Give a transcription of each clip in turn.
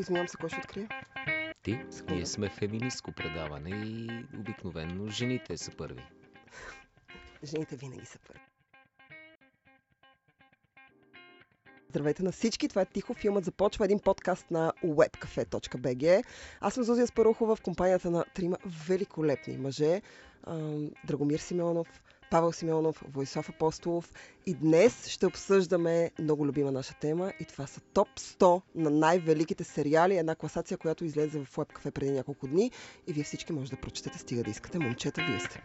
Извинявам се, кой ще открие? Ти? Секунда. Ние сме феминистко предаване и обикновено жените са първи. Жените винаги са първи. Здравейте на всички, това е Тихо. Филмът започва един подкаст на webcafe.bg. Аз съм Зузия Спарухова в компанията на трима великолепни мъже. Драгомир Симеонов, Павел Симеонов, Войсов Апостолов. И днес ще обсъждаме много любима наша тема и това са топ 100 на най-великите сериали. Една класация, която излезе в WebCafe преди няколко дни и вие всички може да прочетете, стига да искате. Момчета, вие сте.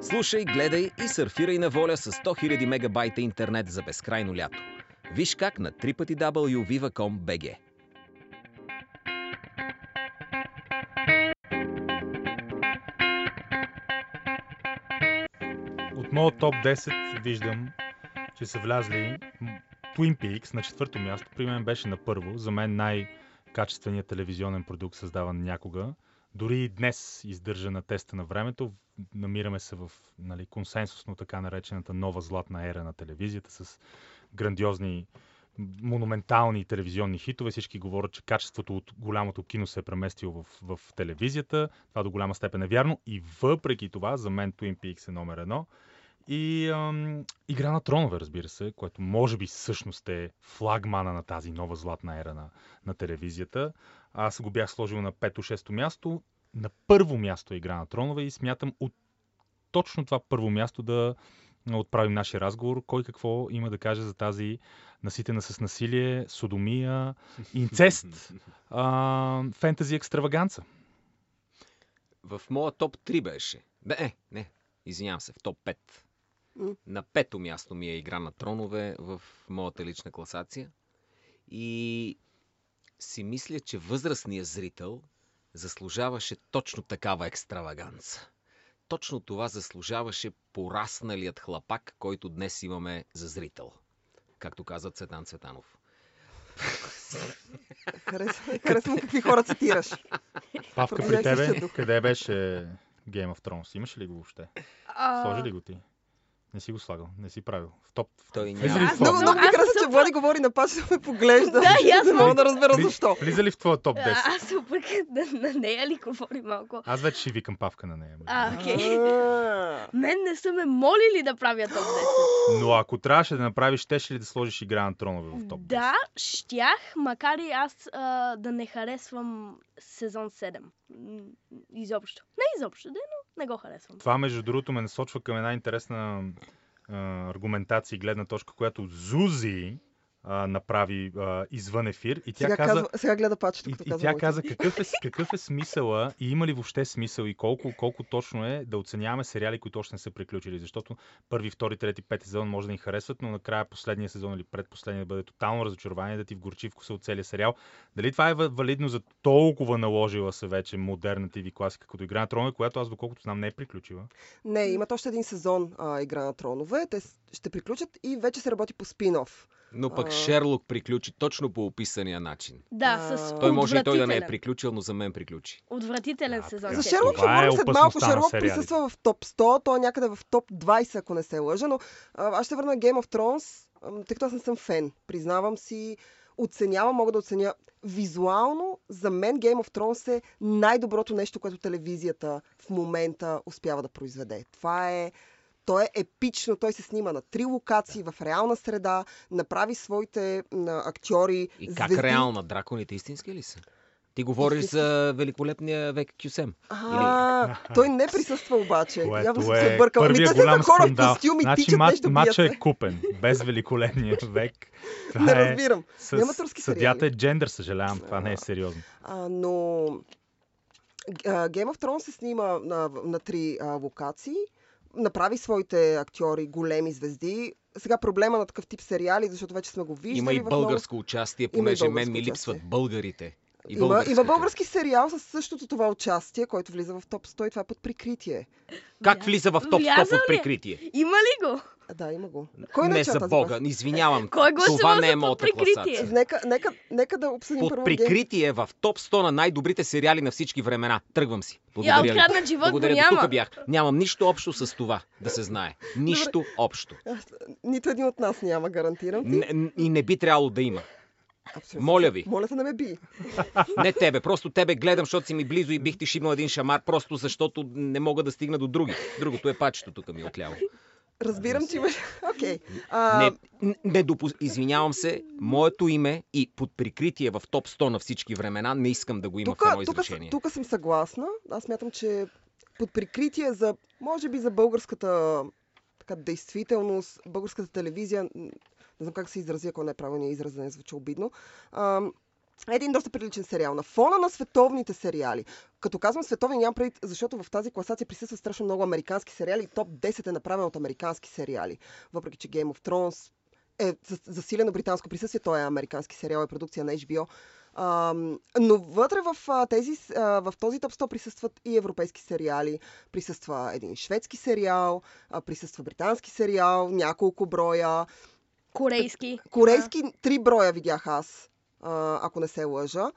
Слушай, гледай и сърфирай на воля с 100 000 мегабайта интернет за безкрайно лято. Виж как на www.viva.com.bg моят топ 10 виждам, че са влязли Twin Peaks на четвърто място. При мен беше на първо. За мен най-качественият телевизионен продукт създаван някога. Дори и днес издържа на теста на времето. Намираме се в нали, консенсусно така наречената нова златна ера на телевизията с грандиозни монументални телевизионни хитове. Всички говорят, че качеството от голямото кино се е преместило в, в телевизията. Това до голяма степен е вярно. И въпреки това, за мен Twin Peaks е номер едно. И ам, Игра на тронове, разбира се, което може би всъщност е флагмана на тази нова златна ера на, на телевизията. Аз го бях сложил на пето-шесто място. На първо място е Игра на тронове и смятам от точно това първо място да отправим нашия разговор. Кой какво има да каже за тази наситена с насилие, содомия, инцест, а, фентази екстраваганца. В моя топ 3 беше. Бе, не, не, извинявам се, в топ 5. На пето място ми е Игра на тронове в моята лична класация. И си мисля, че възрастният зрител заслужаваше точно такава екстраваганца. Точно това заслужаваше порасналият хлапак, който днес имаме за зрител. Както каза Цветан Цветанов. Харесва, харесва ми какви хора цитираш. Павка при тебе, къде беше Game of Thrones? Имаш ли го въобще? Сложи ли го ти? Не си го слагал, не си правил. В топ. в- Той влиза няма. ли в Аз твоя- Много, Но много ми съм че Влади говори на пас, ме поглежда. Да, и аз Не мога да разбера защо. Влиза ли в твоя топ 10? а, аз се обърках на, на нея ли говори малко. Аз вече ще викам Павка на нея. А, окей. Мен не са ме молили да правя топ 10. Но ако трябваше да направиш, щеше ли да сложиш игра на тронове в топ 10? Да, щях, макар и аз да не харесвам сезон 7. М, Изобщо. Не изобщо, да, но не го харесвам. Това, между другото, ме насочва към една интересна а, аргументация и гледна точка, която Зузи а, направи а, извън ефир. И тя Сега, каза, казва, сега гледа пачето, И, като и казва тя моите. каза какъв е, какъв е смисъла и има ли въобще смисъл и колко, колко точно е да оценяваме сериали, които още не са приключили. Защото първи, втори, трети, пети сезон може да ни харесват, но накрая последния сезон или предпоследния да бъде тотално разочарование, да ти вгорчи вкуса от целия сериал. Дали това е ва- валидно за толкова наложила се вече модерна TV класика като Игра на тронове, която аз доколкото знам не е приключила? Не, имат още един сезон а, Игра на тронове. Те ще приключат и вече се работи по спин-оф. Но пък А. Шерлок приключи точно по описания начин. Да, А, с Той може и той да не е приключил, но за мен приключи. Отвратителен Да, сезон. За. Шерлок ще е говорим след малко. Шерлок присъства в топ 100. Той е някъде в топ 20, ако не се лъжа. Но а, аз ще върна Game of Thrones, тъй като аз не съм фен. Признавам си, оценявам, мога да оценя визуално. За мен Game of Thrones е най-доброто нещо, което телевизията в момента успява да произведе. Това е то е епично, той се снима на три локации в реална среда, направи своите м, актьори, И как звезди. реална? Драконите истински ли са? Ти говориш Истински. за великолепния век Кюсем. А, той не присъства обаче. Което Явно съм е се объркала. Ами те са хора в костюми, значи, тичат мач, нещо, матча е купен, без великолепния век. Това Не е разбирам. с, Няма турски съдята е джендър, съжалявам. Това не е сериозно. А, но Game of Thrones се снима на, на три а, локации. Направи своите актьори големи звезди. Сега проблема на такъв тип сериали, защото вече сме го виждали. Има и в много- българско участие, понеже мен българско ми участие. липсват българите. И Има, има български сериал с същото това участие, който влиза в топ 100 и това е под прикритие. Как влиза в топ 100 Влязъл под прикритие? Има ли го? Да, има го. Кой не нача за Бога, извинявам. Кой гласува Това не е моята класация. Нека, нека, нека да обсъдим Под първо прикритие в топ 100 на най-добрите сериали на всички времена. Тръгвам си. Я Благодаря ви. откраднат живот го Благодаря няма. Тук бях. Нямам нищо общо с това, да се знае. Нищо общо. Аз- Нито един от нас няма, гарантирам ти. Не- И не би трябвало да има. Абсолютно. Моля ви. Моля те да ме би. Не тебе, просто тебе гледам, защото си ми близо и бих ти шибнал един шамар, просто защото не мога да стигна до други. Другото е пачето тук ми отляво. Разбирам, че имаш... Окей. А, Не, не допус... Извинявам се, моето име и под прикритие в топ 100 на всички времена не искам да го има Тук, в едно изречение. тук съм съгласна. Аз мятам, че под прикритие за, може би за българската така, действителност, българската телевизия, не знам как се изрази, ако не е правилният израз, да не звучи обидно, ам, е един доста приличен сериал. На фона на световните сериали. Като казвам световни, нямам предвид, защото в тази класация присъстват страшно много американски сериали и топ 10 е направен от американски сериали. Въпреки, че Game of Thrones е за- засилено британско присъствие, той е американски сериал, е продукция на HBO. Ам, но вътре в, а, тези, а, в този топ 100 присъстват и европейски сериали, присъства един шведски сериал, а, присъства британски сериал, няколко броя, Корейски. корейски три броя видях аз, а, ако не се лъжа.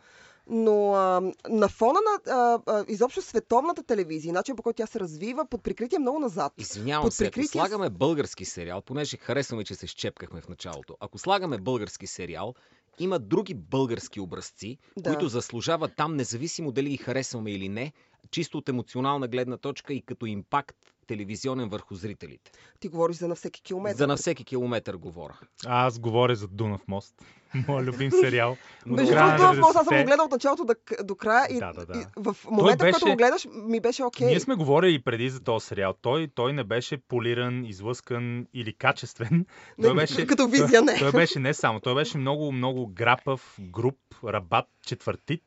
Но а, на фона на а, а, изобщо световната телевизия, начин по който тя се развива, под прикритие много назад. Извинявам Под се, ако прикритие слагаме български сериал, понеже харесваме, че се щепкахме в началото. Ако слагаме български сериал, има други български образци, Да. които заслужават там, независимо дали ги харесваме или не, чисто от емоционална гледна точка и като импакт телевизионен върху зрителите. Ти говориш за на всеки километър. За на всеки километър говоря. Аз говоря за Дунав мост. Моя любим сериал. Между Края на другото, аз съм 90-те. го гледал от началото до, до края и, Да, да, да. и в момента, в който беше- го гледаш, ми беше окей. Ние сме говорили и преди за този сериал. Той, той не беше полиран, излъскан или качествен. Той Не, беше, като визия не. Той, той беше не само. Той беше много, много грапав, груп, рабат, четвъртит,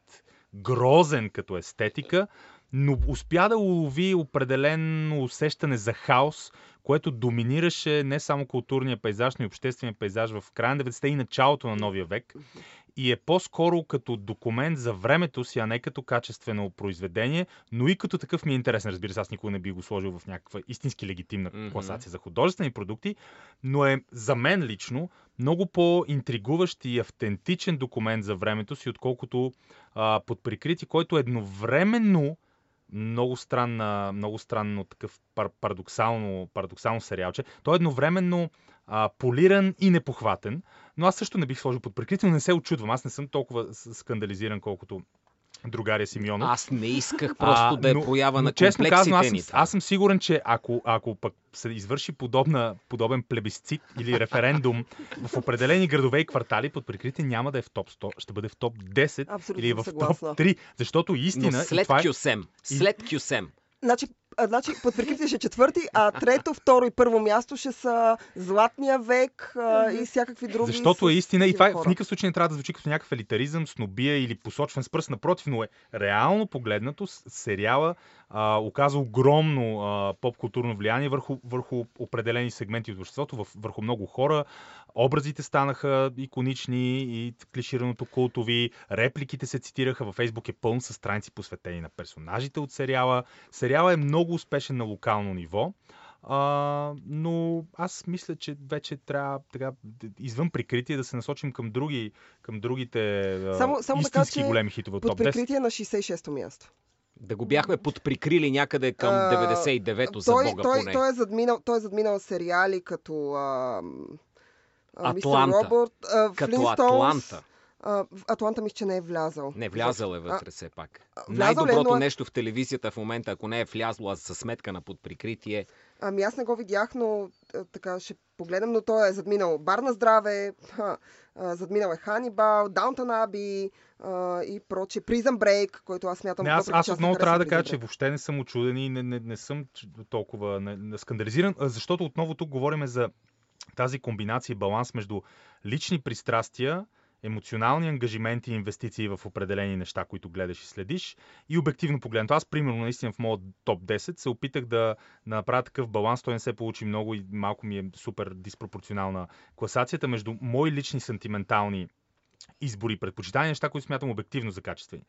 грозен като естетика, но успя да улови определено усещане за хаос, което доминираше не само културния пейзаж, но и обществения пейзаж в края на 90-те и началото на новия век. И е по-скоро като документ за времето си, а не като качествено произведение, но и като такъв ми е интересен. Разбира се, аз никога не би го сложил в някаква истински легитимна Мгм. класация за художествени продукти, но е за мен лично много по-интригуващ и автентичен документ за времето си, отколкото а, под прикритие, който едновременно много, странна, много странно такъв пар- парадоксално, парадоксално сериалче. Той е едновременно а, полиран и непохватен, но аз също не бих сложил под прикритие, но не се очудвам. Аз не съм толкова скандализиран, колкото другаря Симеонов. Аз не исках просто А, да е но- проява но на честно казано, аз съм, аз съм сигурен, че ако, ако пък се извърши подобна, подобен плебисцит или референдум в определени градове и квартали, под прикритие няма да е в топ 100, ще бъде в топ 10 Абсолютно или в съгласна. топ 3, защото истина... Но след това е- Кюсем, след Кюсем, Значи, а, значи под прикритие ще е четвърти, а трето, второ и първо място ще са Златния век а, и всякакви други. Защото е истина и това е- в хора. никакъв случай не трябва да звучи като някакъв елитаризъм, снобия или посочван с пръст, напротив, но е реално погледнато сериала а, оказа огромно а, поп-културно влияние върху, върху определени сегменти от обществото, върху много хора. Образите станаха иконични и клишираното култови, репликите се цитираха, във Фейсбук е пълн с страници посветени на персонажите от сериала. Сериала е много успешен на локално ниво. А, но аз мисля, че вече трябва така, извън прикритие да се насочим към, други, към другите Само- само истински че големи хитове от топ 10. прикритие на 66-то място. Да го бяхме подприкрили някъде към А, 99-то за той, Бога той, поне. той, е задминал, той е задминал сериали като а, Атланта. Робърт, а, Като Атланта. А, Атланта мисля, че не е влязал. Не, влязъл е вътре все пак. е, Най-доброто но е- нещо в телевизията в момента, ако не е влязло, а със сметка на подприкритие, Ами аз не го видях, но а, така ще погледам, но той е задминал Бар на здраве, ха, а, задминал е Ханибал, Даунтън Аби а, и проче. Prison Break, който аз смятам... Не, аз, аз отново трябва да кажа, че въобще не съм очуден и не, не, не съм толкова не, не скандализиран, а, защото отново тук говорим за тази комбинация и баланс между лични пристрастия, емоционални ангажименти и инвестиции в определени неща, които гледаш и следиш и обективно погледнато. Аз, примерно, наистина в моят топ 10 се опитах да, направя такъв баланс. Той не се получи много и малко ми е супер диспропорционална класацията между мои лични сантиментални избори и предпочитания, неща, които смятам обективно за качествени.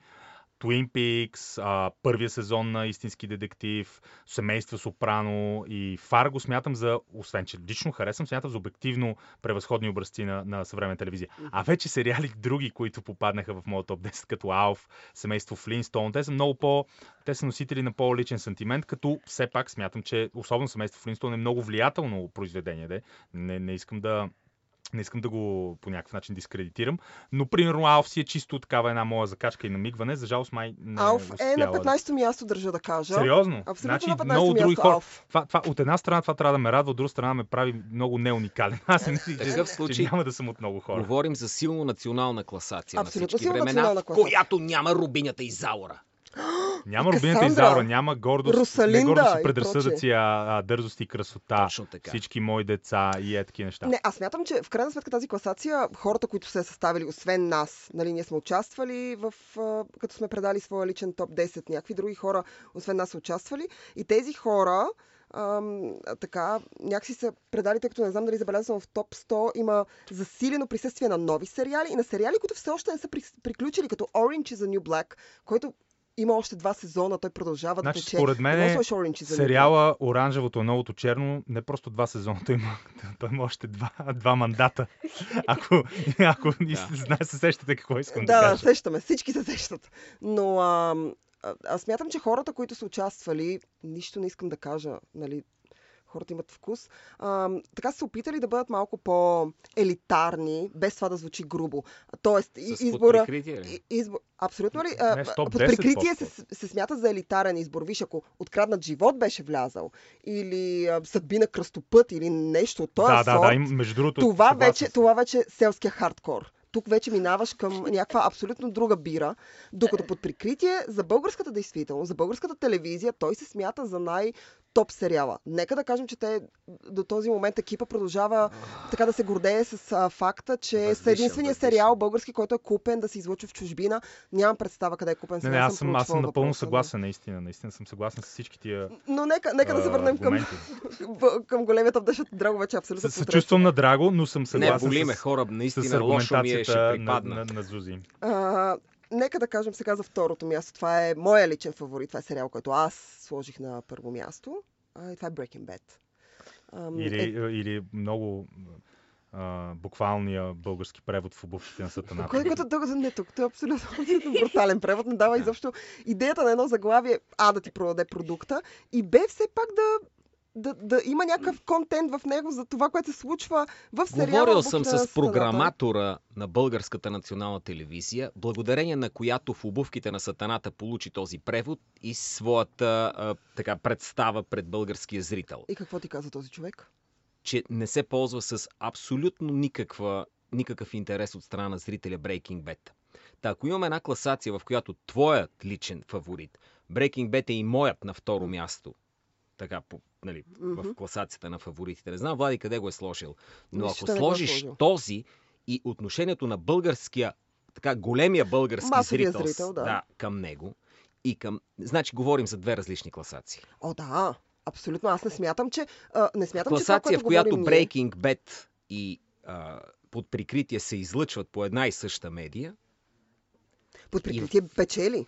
Twin Peaks, а, първия сезон на Истински детектив, Семейство Сопрано и Фарго смятам за, освен че лично харесвам, смятам за обективно превъзходни образци на, на съвременна телевизия. А вече сериали други, които попаднаха в моят топ 10, като Алф, Семейство Флинстон, те са много по... Те са носители на по-личен сантимент, като все пак смятам, че особено Семейство Флинстон е много влиятелно произведение. Де. Не, не искам да не искам да го по някакъв начин дискредитирам, но примерно Алф си е чисто такава една моя закачка и намигване. За жалост май не Алф е на успяла да- 15-то място, държа да кажа. Сериозно? Абсолютно значи, на 15-то много други място хора. Алф. Това, това, от една страна това трябва да ме радва, от друга страна ме прави много неуникален. Аз не мисля, че, че случай- няма да съм от много хора. Говорим за силно национална класация Абсолютно на всички времена, национална класация. която няма рубинята и Заура. Няма И Рубината Изаура, няма гордост, не Русалинда гордост и предразсъдъци, а, а дързост и красота. Точно така. Всички мои деца и е такива неща. Не, аз смятам, че в крайна сметка тази класация, хората, които са съставили, освен нас, нали, ние сме участвали в, като сме предали своя личен топ 10, някакви други хора, освен нас са участвали. И тези хора, ам, така, някакси са предали, тъй като не знам дали забелязвам в топ 100, има засилено присъствие на нови сериали и на сериали, които все още не са при- приключили, като Orange is the New Black, който има още два сезона, той продължава Значи, да тече. според мен е да. Сериала Оранжевото е новото черно, не просто два сезона, той има, той има още два, два мандата. Ако, ако да. знае, се сещате какво искам да, Да, да, кажа. сещаме. Всички се сещат. Но а, а, аз смятам, че хората, които са участвали, нищо не искам да кажа, нали, хората имат вкус, а, така са се опитали да бъдат малко по-елитарни, без това да звучи грубо. Тоест, С избора... Избор... Абсолютно ли? Не, с под 10 прикритие се, се смята за елитарен избор. Виж, ако откраднат живот беше влязал, или а, съдбина кръстопът, или нещо от този Да, да, сорт, да, им, между другото. това съгласен вече, съм. това вече е селския хардкор. Тук вече минаваш към някаква абсолютно друга бира, докато под прикритие за българската действителност, за българската телевизия, той се смята за най- топ сериала. Нека да кажем, че те до този момент екипа продължава така да се гордее с а, факта, че са единствения сериал български, който е купен да се излъчва в чужбина. Нямам представа къде е купен. Не, не, аз съм, аз съм напълно въпроса, съгласен, наистина. Наистина съм съгласен с всички тия. Но, нека, нека да се а, върнем към, към големия топ, защото Драго вече е абсолютно Се, се чувствам на драго, но съм Не, съгласен боли ме с, хора, с наистина лошо ми е, ще аргументацията на, припадна. на, на Зузи. А, нека да кажем сега за второто място. Това е моя личен фаворит. Това е сериал, който аз сложих на първо място. А, и това е Breaking Bad. Ам, Или, е, или много а, буквалния български превод в обувките на сатаната. кой, който тук не тук, той е абсолютно, абсолютно брутален превод, не дава изобщо идеята на едно заглавие А да ти продаде продукта и Б все пак да, да, да има някакъв контент в него за това, което се случва в сериала. Говорил съм с програматора на Българската национална телевизия, благодарение на която в обувките на сатаната получи този превод и своята а, така, представа пред българския зрител. И какво ти каза този човек? Че не се ползва с абсолютно никаква, никакъв интерес от страна на зрителя Breaking Bad. Та, ако имаме една класация, в която твоят личен фаворит, Breaking Bad е и моят на второ място, така, по, нали, Мгм. в класацията на фаворитите. Не знам, Влади, къде го е сложил. Но ако е сложиш сложил. този и отношението на българския, така големия български Масовия зрител, зрител, да. да, към него и към... Значи, говорим за две различни класации. О, да. Абсолютно. Аз не смятам, че... А, не смятам, че това, Класация, в която ние- Breaking Bad и а, под прикритие се излъчват по една и съща медия, Под прикритие печели.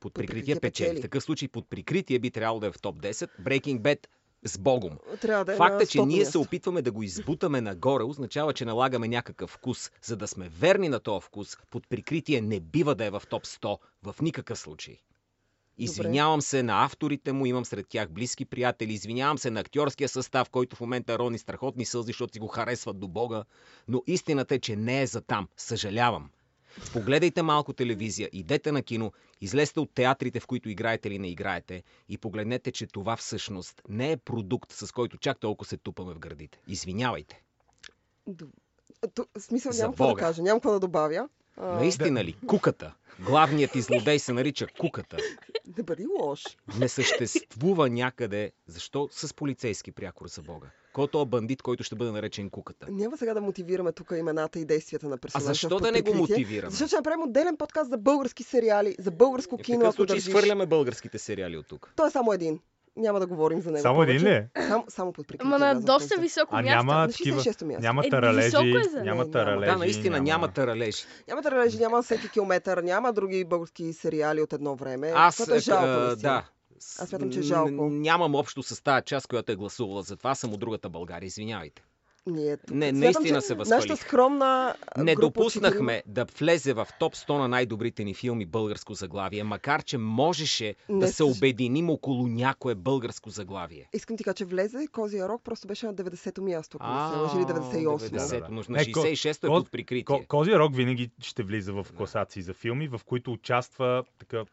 Под прикритие печели. В такъв случай под прикритие би трябвало да е в топ 10, Breaking Bad с Богом. Трябва да е Факта, че 100-то ние се опитваме да го избутаме нагоре, означава, че налагаме някакъв вкус. За да сме верни на този вкус, под прикритие не бива да е в топ 100 в никакъв случай. Извинявам се на авторите му, имам сред тях близки приятели, извинявам се на актьорския състав, който в момента рони страхотни сълзи, защото си го харесват до Бога, но истината е, че не е за там. Съжалявам. Погледайте малко телевизия, идете на кино, излезте от театрите, в които играете или не играете и погледнете, че това всъщност не е продукт, с който чак толкова се тупаме в гърдите. Извинявайте. Д- Ту, смисъл За нямам какво да кажа, нямам какво да добавя. А, Наистина ли? Куката. Главният ти злодей се нарича Куката. Не бъди лош. Не съществува някъде. Защо с полицейски прякор за Бога? Кой е бандит, който ще бъде наречен Куката? Няма сега да мотивираме тук имената и действията на А персонажа. защо в да не го мотивираме? Защото ще направим отделен подкаст за български сериали, за българско Е, В кино, такъв ако случай държиш. изхвърляме българските сериали от тук. Той е само един. Няма да говорим за него Само един ли е? Само, под прикритие. Ама на доста високо А място. няма такива... 66-то място. Няма Е, таралежи, е няма таралежи. Да, наистина няма таралежи. Няма да рележи, няма всеки километър, няма други български сериали от едно време. Аз, което е жалко, да. Аз смятам, че е жалко. Нямам общо с тази част, която е гласувала за това. Съм от другата България. Извинявайте. Ние тук. Не, Смятам, наистина се Нашата възпалих. скромна Не допуснахме да влезе в топ 100 на най-добрите ни филми българско заглавие, макар че можеше Не да се обединим около някое българско заглавие. Искам ти кажа, че влезе Козия Рок, просто беше на 90-то място, ако не се лъжи, или 98-то. 90-то, но Да, на да. Е, ко- 66-то е под прикритие. Ко- Козия рок винаги ще влиза в класации за филми, в които участва така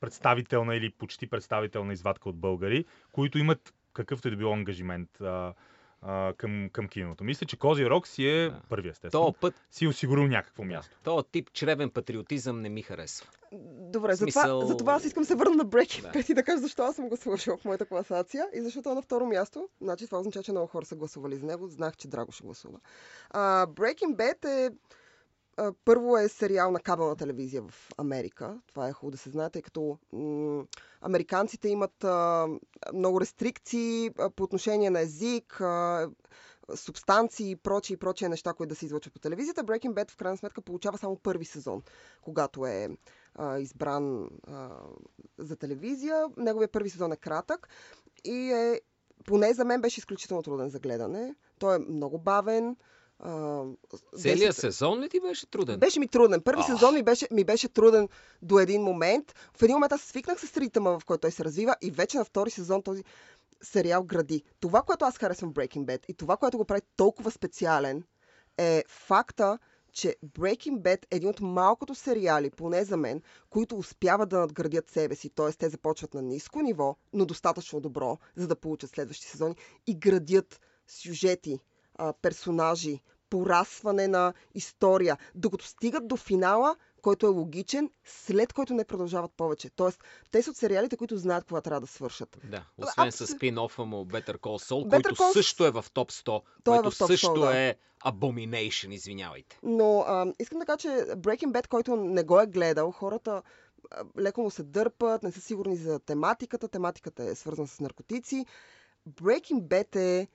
представителна или почти представителна извадка от българи, които имат какъвто и да било ангажимент а, а, към, към киното. Мисля, че Козия рок си е Да. първи, естествено. То път, Си е осигурил някакво място. то тип чревен патриотизъм не ми харесва. Добре, Смисъл- затова, затова аз искам да се върна на Breaking Да. Bad и да кажа защо аз съм го сложила в моята класация и защо е на второ място. Значи това означава, че много хора са гласували за него. Знах, че Драго ще гласува. А, Breaking Bad е първо е сериал на кабелна телевизия в Америка. Това е хубаво да се знае, тъй като м- американците имат а, много рестрикции а, по отношение на език, а, субстанции и прочие и прочие неща, които да се излъчват по телевизията. Breaking Bad в крайна сметка получава само първи сезон, когато е а, избран а, за телевизия. Неговия първи сезон е кратък и е, поне за мен беше изключително труден за гледане. Той е много бавен. А, Целият 10 сезон ли ти беше труден? беше ми труден. Първи Ах. сезон ми беше, ми беше труден до един момент. В един момент аз свикнах с ритъма, в който той се развива и вече на втори сезон този сериал гради. Това, което аз харесвам Breaking Bad и това, което го прави толкова специален, е факта, че Breaking Bad е един от малкото сериали, поне за мен, които успяват да надградят себе си. Т.е. те започват на ниско ниво, но достатъчно добро, за да получат следващи сезони и градят сюжети, а, персонажи, порасване на история, докато стигат до финала, който е логичен, след който не продължават повече. Тоест, те са от сериалите, които знаят какво трябва да свършат. Да, освен с Абсо- спин-оффа му Better Call Saul, Better който Call- също е в топ 100, Той е който в топ 100, също да. е abomination, извинявайте. Но а, искам да кажа, че Breaking Bad, който не го е гледал, хората а, леко му се дърпат, не са сигурни за тематиката. Тематиката е свързана с наркотици. Breaking Bad е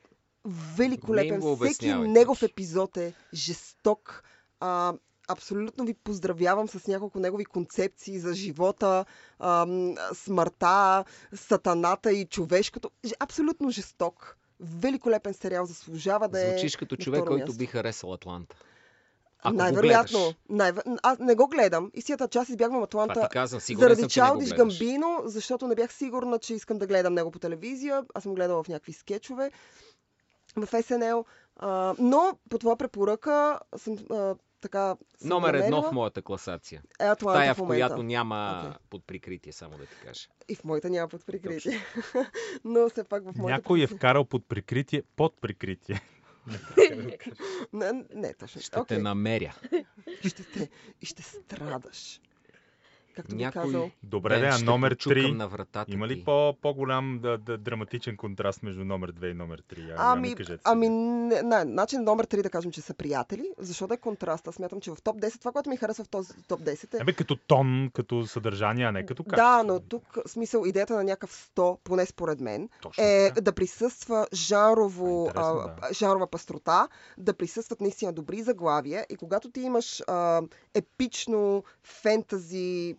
великолепен. го Всеки негов епизод е жесток. А, абсолютно ви поздравявам с няколко негови концепции за живота, ам, смъртта, сатаната и човешкото. Абсолютно жесток. Великолепен сериал, заслужава да е. Звучиш като човек, който място. би харесал Атланта. Ако Най-вероятно. Най- аз не го гледам. Истината част избягвам Това Атланта ти казвам, заради съм, не Чалдиш. Гамбино, защото не бях сигурна, че искам да гледам него по телевизия. Аз съм гледала в някакви скетчове в СНЛ. А, но по това препоръка съм а, така... съм Номер едно в моята класация. Е Атланта Тая, в в която няма Окей. под прикритие, само да ти кажа. И в моята няма под прикритие. но все пак в моята... Някой е вкарал под прикритие, под прикритие. Не, не точно. Ще Окей. те намеря. Ще те... И ще страдаш. Както Някой казал. Добре, да, номер почукам 3. на вратата Има ли ти. по, по-голям да, да, драматичен контраст между номер 2 и номер 3? Я, я ми Ами, кажете ами не, не, начин номер 3 да кажем, че са приятели, защото е контраст. Аз смятам, че в топ 10, това, което ми харесва в този топ 10 е... Ебе, като тон, като съдържание, а не като качество. Да, но тук смисъл идеята на някакъв 100, поне според мен, Точно е така. да присъства жанрово, А, интересно, а, да. жанрова пастрота, да присъстват наистина добри заглавия и когато ти имаш а, епично фентази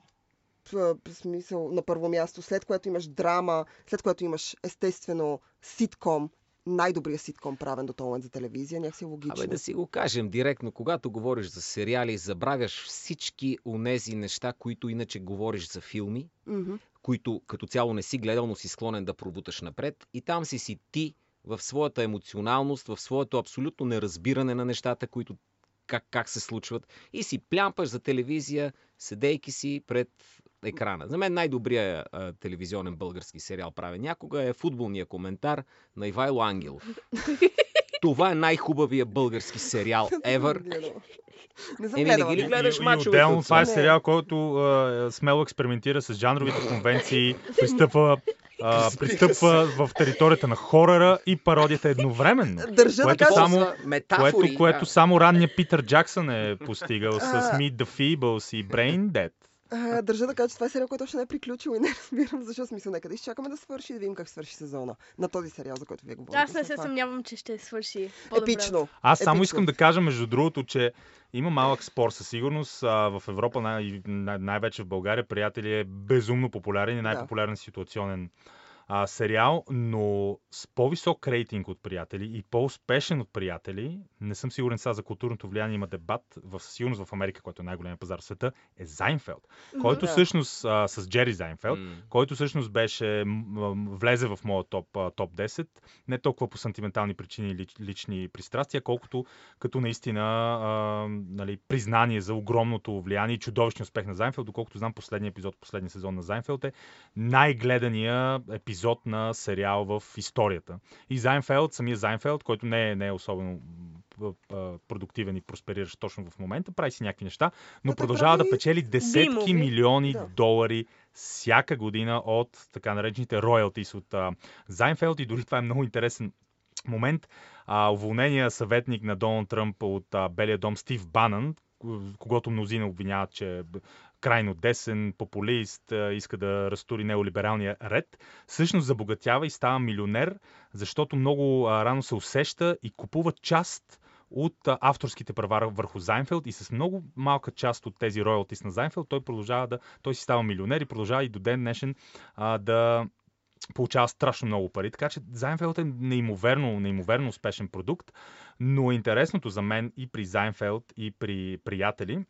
смисъл на първо място, след което имаш драма, след което имаш естествено ситком, най-добрият ситком правен до този момент за телевизия, някакси логично. Абе да си го кажем директно, когато говориш за сериали, забравяш всички онези неща, които иначе говориш за филми, Мгм. които като цяло не си гледал, но си склонен да пробуташ напред. И там си си ти в своята емоционалност, в своето абсолютно неразбиране на нещата, които как, как се случват. И си плямпаш за телевизия, седейки си пред екрана. За мен най-добрият а, телевизионен български сериал правен някога е футболния коментар на Ивайло Ангелов. Това е най-хубавия български сериал ever. Не съм Еми, гледала. не ги ли не. гледаш и, и отделно от това е Не. сериал, който а, смело експериментира с жанровите конвенции, пристъпва, а, пристъпва в територията на хорора и пародията едновременно. Държа да Което кажа, само- метафори. Което, което да. само ранния Питър Джаксън е постигал с. Meet the Feebles и Brain Dead. А, държа да кажа, че това е сериал, който още не е приключил и не разбирам защо смисъл. Нека да изчакаме да свърши и да видим как свърши сезона на този сериал, за който вие говорите. Аз не се пак. съмнявам, че ще свърши по-добре. Епично. Аз само Епично. искам да кажа, между другото, че има малък спор със сигурност. А, в Европа, най- най- най-вече в България, приятели е безумно популярен и най-популярен ситуационен а, сериал, но с по-висок рейтинг от приятели и по-успешен от приятели, не съм сигурен сега за културното влияние има дебат, в сигурност в Америка, който е най-големия пазар в света, е Зайнфелд, който Да. всъщност а, с Джери Зайнфелд, М. който всъщност беше, влезе в моя топ, а, топ 10, не толкова по сантиментални причини и лич, лични пристрастия, колкото като наистина а, нали, признание за огромното влияние и чудовищен успех на Зайнфелд, доколкото знам последния епизод, последния сезон на Зайнфелд е най-гледания епизод на сериал в историята. И Зайнфелд, самия Зайнфелд, който не е, не е особено продуктивен и проспериращ точно в момента, прави си някакви неща, но Да, продължава да печели десетки бимови. милиони Да. долари всяка година от така наречените роялтис от а, Зайнфелд и дори това е много интересен момент. А, уволнения съветник на Доналд Тръмп от а, Белия дом Стив Банън, к- когато мнозина обвиняват, че е крайно десен, популист, иска да разтури неолибералния ред, всъщност забогатява и става милионер, защото много рано се усеща и купува част от авторските права върху Зайнфелд и с много малка част от тези роялтис на Зайнфелд той продължава да, той си става милионер и продължава и до ден днешен а, да получава страшно много пари. Така че Зайнфелд е неимоверно, неимоверно успешен продукт, но интересното за мен и при Зайнфелд и при приятели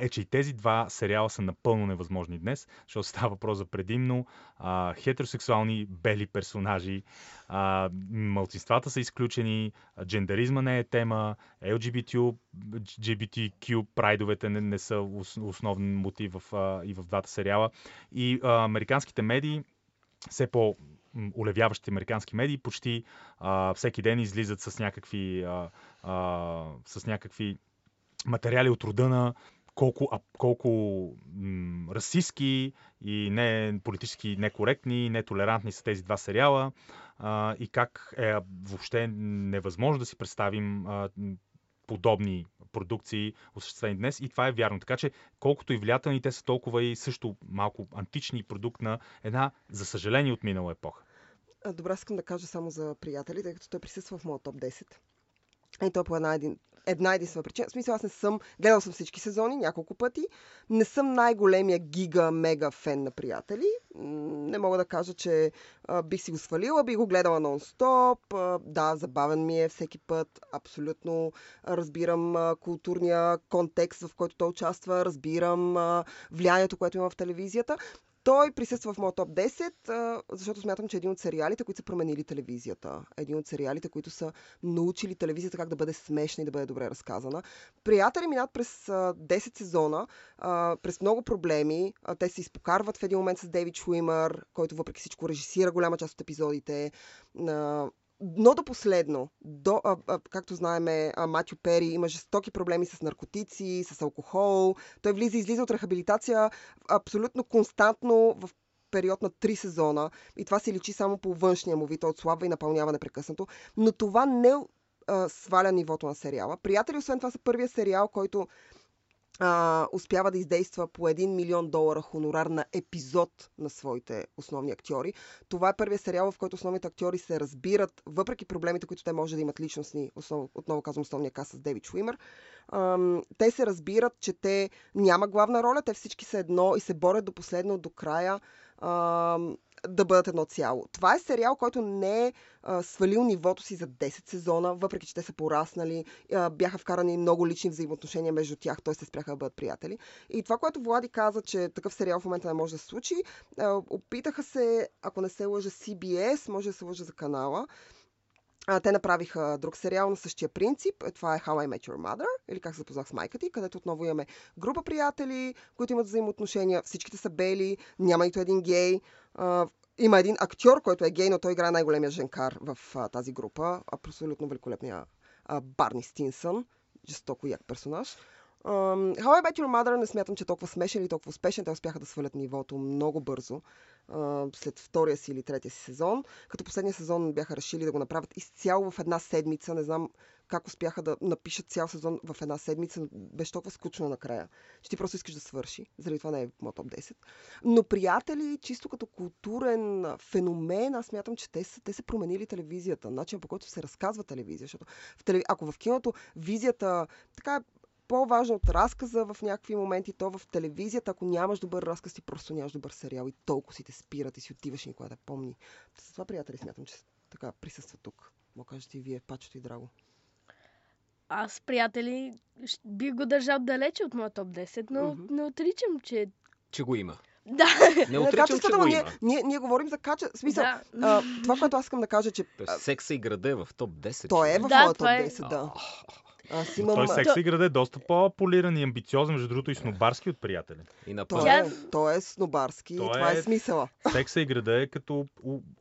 е, че и тези два сериала са напълно невъзможни днес, защото става въпрос за предимно а, хетеросексуални бели персонажи, а, малцинствата са изключени, а, джендаризма не е тема, LGBTQ, GBTQ прайдовете не, не са ос- основен мотив в, а, и в двата сериала. И а, американските медии все по м, улевяващите американски медии почти а, всеки ден излизат с някакви, а, а, с някакви материали от рода на колко, а, колко м, расистски и не политически некоректни, нетолерантни са тези два сериала а, и как е въобще невъзможно да си представим а, подобни продукции, осъществени днес. И това е вярно. Така че, колкото и влиятелни, те са толкова и също малко антични продукт на една, за съжаление, от минала епоха. Добре, искам да кажа само за приятели, тъй като той присъства в моят топ 10. И то по една, един, една единствена причина. В смисъл, аз не съм, гледал съм всички сезони няколко пъти. Не съм най-големия гига, мега фен на приятели. Не мога да кажа, че а, бих си го свалила, бих го гледала нон-стоп. А, да, забавен ми е всеки път. Абсолютно разбирам а, културния контекст, в който той участва. Разбирам а, влиянието, което има в телевизията. Той присъства в моят топ 10, а, защото смятам, че е един от сериалите, които са променили телевизията. Един от сериалите, които са научили телевизията как да бъде смешна и да бъде добре разказана. Приятели минат през а, 10 сезона, през много проблеми. Те се изпокарват в един момент с Дейвид Шуимър, който въпреки всичко режисира голяма част от епизодите. Но до последно, до, а, а, както знаем, а, Матю Пери има жестоки проблеми с наркотици, с алкохол. Той влиза и излиза от рехабилитация абсолютно константно в период на 3 сезона. И това се личи само по външния му вид. Той отслабва и напълнява непрекъснато. Но това не а, сваля нивото на сериала. Приятели, освен това, са първия сериал, който а, успява да издейства по 1 милион долара хонорар на епизод на своите основни актьори. Това е първият сериал, в който основните актьори се разбират, въпреки проблемите, които те може да имат личностни, основ, отново казвам основния каст с Дейвид Шуимър. Ам, те се разбират, че те няма главна роля, те всички са едно и се борят до последно, до края. Ам, да бъдат едно цяло. Това е сериал, който не е свалил нивото си за 10 сезона, въпреки че те са пораснали, а, бяха вкарани много лични взаимоотношения между тях, т.е. се спряха да бъдат приятели. И това, което Влади каза, че такъв сериал в момента не може да се случи, а, опитаха се, ако не се лъжа CBS, може да се лъжа за канала, а, те направиха друг сериал на същия принцип. Е, Това е How I Met Your Mother, или как се запознах с майка ти, където отново имаме група приятели, които имат взаимоотношения. Всичките са бели, няма нито един гей. А, има един актьор, който е гей, но той играе най-големия женкар в а, тази група. Абсолютно великолепния а, Барни Стинсън. Жестоко як персонаж. Um, How I Met Your Mother не смятам, че е толкова смешен или толкова успешен. Те успяха да свалят нивото много бързо след втория си или третия си сезон. Като последния сезон бяха решили да го направят изцяло в една седмица. Не знам как успяха да напишат цял сезон в една седмица. Беше толкова скучно накрая, че ти просто искаш да свърши. Заради това не е моят топ 10. Но приятели, чисто като културен феномен, аз смятам, че те са, те са променили телевизията. Начин по който се разказва телевизия. Защото в телев... ако в киното визията така по-важно от разказа в някакви моменти, то в телевизията, ако нямаш добър разказ, ти просто нямаш добър сериал и толкова си те спират и си отиваш никога да помни. С това, приятели, смятам, че така присъства тук. Мо кажете и вие, Пачето и Драго. Аз, приятели, бих го държал далече от моя топ 10, но Мгм. не отричам, че... Че го има. Да, Не отричам, че го ние, има. ние, ние говорим за качество. Смисъл, да. а, това, което аз искам да кажа, че Тоест, секса и града е в топ 10. той е в Да, моя топ това е- 10, да. Аз имам... той а, секс и града е доста по-полиран и амбициозен, между другото и снобарски от приятели. И на Той е, той е снобарски и Той това е е- смисъла. Секса и града е като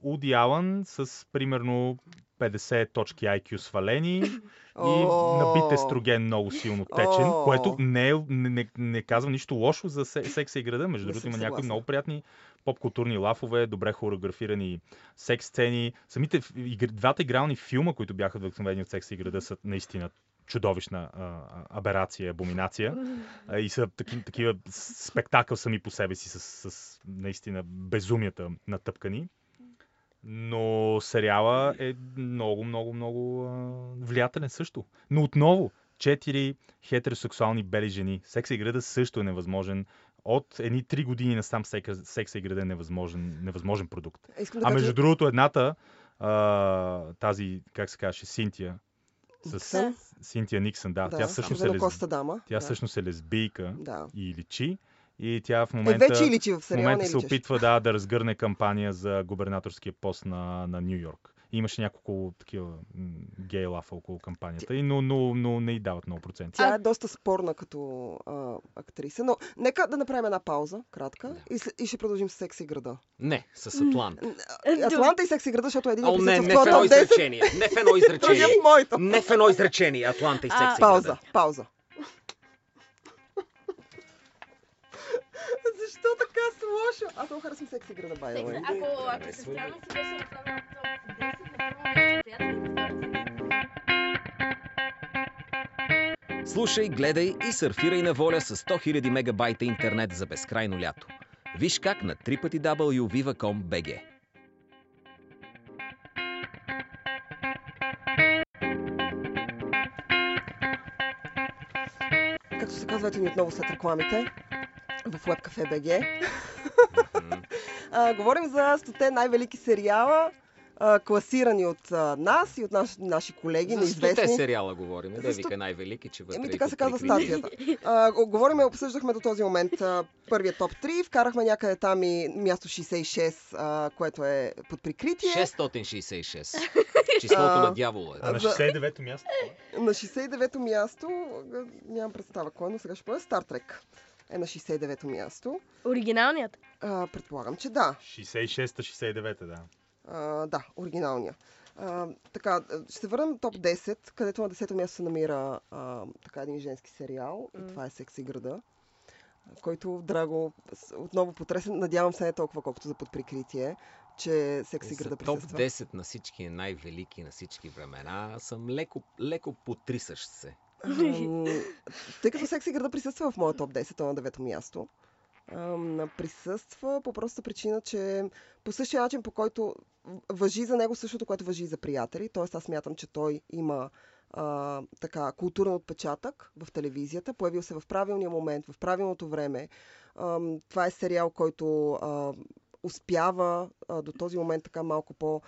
Уди Алън с примерно 50 точки IQ свалени и набит естроген много силно течен, което не, е, не, не, не казва нищо лошо за се- секса и града. Между другото има някои много приятни поп-културни лафове, добре хореографирани секс сцени. Самите двата игрални филма, които бяха вдъхновени от секса и града, са наистина чудовищна а, аберация, абоминация. А, и са таки, такива спектакъл сами по себе си с, с наистина безумията натъпкани. Но сериала е много, много, много а, влиятелен също. Но отново, четири хетеросексуални бели жени. Секса и града също е невъзможен. От едни три години насам секса, и града е невъзможен, невъзможен продукт. Искам да А кажа... между другото, едната, а, тази, как се казваше, Синтия, с Никсън? Синтия Никсън, да, да, тя всъщност е, коста дама. тя да. всъщност е лесбийка Да. и личи. И тя в Е, момента, вече и личи в в сериала, момента се опитва да, да разгърне кампания за губернаторския пост на, на Нью Йорк. Имаше няколко такива гей лафа около кампанията, и, но, но, но не й дават много проценти. Тя е доста спорна като а, актриса, но нека да направим една пауза, кратка, Да. и, и ще продължим с Секс и града. Не, с Атлант. Е, Атланта и Секс и града, защото един О, не, не в едно топ 10, изречение. Не в едно изречение. в моето. Не в едно изречение. Атланта и А, секса и Пауза, пауза. Защо така с лошо? Аз много харесвам Секс и града, by the way. Ако, ако се странно си беше в една топ 10, на първо място приятели, на второ Слушай, гледай и сърфирай на воля с 100 000 мегабайта интернет за безкрайно лято. Виж как на www.viva.com.bg Както се казва, ни отново след рекламите в Webcafe BG. М, А, говорим за стоте най-велики сериала, а, класирани от а, нас и от наш, наши колеги, За 100 неизвестни. сериала говорим. За Да вика най-велики, че вътре Еми така се казва статията. А, го- говориме, обсъждахме до този момент а, първия топ 3, вкарахме някъде там и място 66, а, което е под прикритие. 666. Числото А, на дявола е. А на За- 69-то място? На 69-то място, нямам представа кой, е, но сега ще бъде Star Trek. Е на 69-то място. Оригиналният. А, предполагам, че да. 66-та, 69-та, да. А, да, оригиналния. А, така, ще се върнем топ 10, където на 10-то място се намира а, така един женски сериал. И М. това е Секс и града. Който, Драго, отново потресен. Надявам се не толкова, колкото за подприкритие, че Секс и За града топ присъства. 10 на всички най-велики на всички времена съм леко, леко потрисащ се. Ам, Тъй като Секс и града присъства в моя топ 10, то на девето място. Ам, присъства по простата причина, че по същия начин, по който въжи за него същото, което въжи и за приятели. Тоест аз мятам, че той има а, така, културен отпечатък в телевизията, появил се в правилния момент, в правилното време. Ам, това е сериал, който а, успява а, до този момент така малко по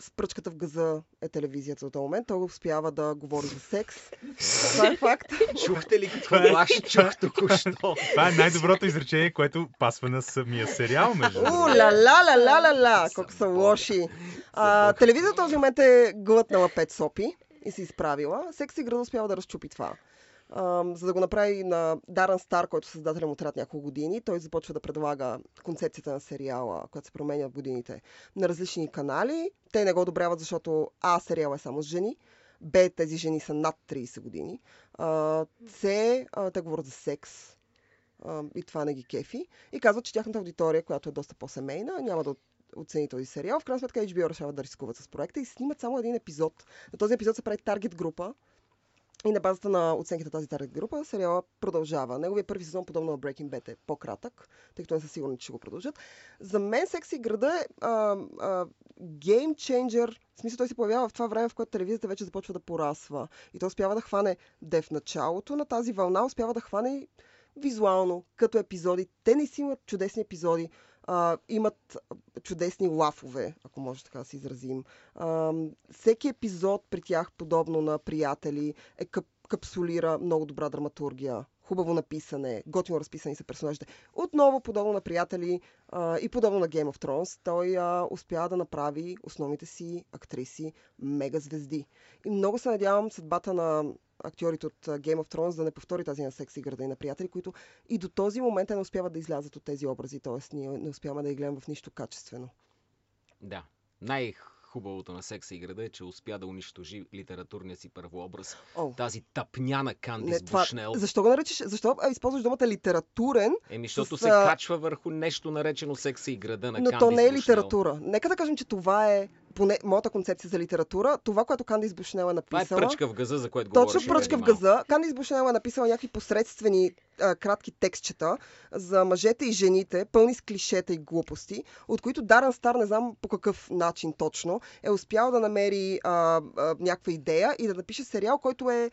с пръчката в газа е телевизията до този момент. Той успява да говори за секс. Това е факт. Чухте ли какво е- аз чух току-що? Това е най-доброто изречение, което пасва на самия сериал, между У, ла ла ла ла ла ла колко са лоши. А, телевизията в този момент е глътнала пет сопи и се изправила. Секс и града успява да разчупи това. За да го направи на Даран Стар, който е създателя му трябва няколко години, той започва да предлага концепцията на сериала, която се променя в годините, на различни канали. Те не го одобряват, защото А, сериал е само с жени. Б, тези жени са над 30 години. С, те говорят за секс. И това не ги кефи. И казват, че тяхната аудитория, която е доста по-семейна, няма да оцени този сериал. В крайна сметка HBO решават да рискуват с проекта и снимат само един епизод. На този епизод се прави таргет група, и на базата на оценките на тази таргет група, сериала продължава. Неговия първи сезон, подобно на Breaking Bad, е по-кратък, тъй като не са сигурни, че го продължат. За мен Секси града е гейм ченджер. В смисъл той се появява в това време, в което телевизията вече започва да порасва. И той успява да хване де в началото на тази вълна, успява да хване визуално, като епизоди. Те не си имат чудесни епизоди а, имат чудесни лафове, ако може така да се изразим. А, всеки епизод при тях, подобно на приятели, е кап, капсулира много добра драматургия, хубаво написане, готино разписани са персонажите. Отново, подобно на приятели а, и подобно на Game of Thrones, той а, успя да направи основните си актриси мега звезди. И много се надявам съдбата на актьорите от Game of Thrones да не повтори тази на секси града и на приятели, които и до този момент не успяват да излязат от тези образи, т.е. ние не успяваме да ги гледам в нищо качествено. Да. Най- хубавото на секса и града е, че успя да унищожи литературния си първообраз. О. Тази тъпняна Кандис Не, това, Бушнел. защо го наричаш? Защо а, използваш думата литературен, Еми, защото с, се качва върху нещо наречено секса и града на но Кандис то не е Бушнел. литература. Нека да кажем, че това е поне моята концепция за литература. Това, което Кандис Бушнел е Това е написала. пръчка в газа, за което Точно говореше пръчка в газа. Кандис Бушнел е написала някакви посредствени а, кратки текстчета за мъжете и жените, пълни с клишета и глупости, от които Даран Стар, не знам по какъв начин точно, е успял да намери а, а, някаква идея и да напише сериал, който е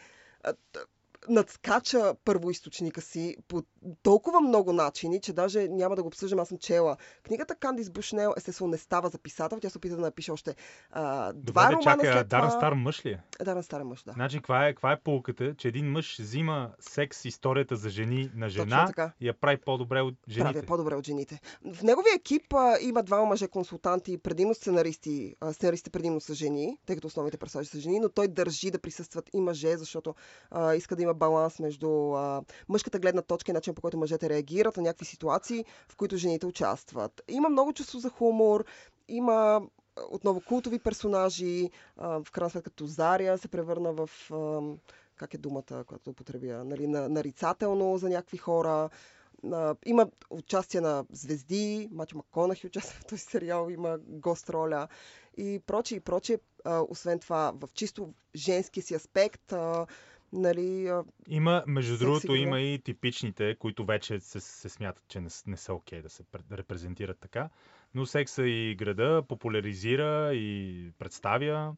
надскача първоисточника си по толкова много начини, че даже няма да го обсъждам, аз съм чела. Книгата Кандис Бушнел естествено не става за писател, тя се опита да напише още а, два Добре, романа чакай, а след Даран това. Стар мъж ли е? Даран Стар е мъж, да. Значи, каква е, каква е полуката, че един мъж взима секс историята за жени на жена и я прави по-добре от жените? Прави по-добре от жените. В неговия екип а, има двама мъже консултанти, предимно сценаристи. А, сценаристите предимно са жени, тъй като основните персонажи са жени, но той държи да присъстват и мъже, защото а, иска да има баланс между а, мъжката гледна точка и начин по който мъжете реагират на някакви ситуации, в които жените участват. Има много чувство за хумор, има отново култови персонажи, а, в крайна сметка Тозария се превърна в... А, как е думата, която употребя, нали, на, нарицателно за някакви хора. А, има участие на звезди, Матю Маконахи участва в този сериал, има гост роля и прочие и прочие. А, освен това, в чисто женски си аспект, а, нали, Има, между другото, града. има и типичните, които вече се, се смятат, че не, с- не са окей да се пре- репрезентират така. Но секса и града популяризира и представя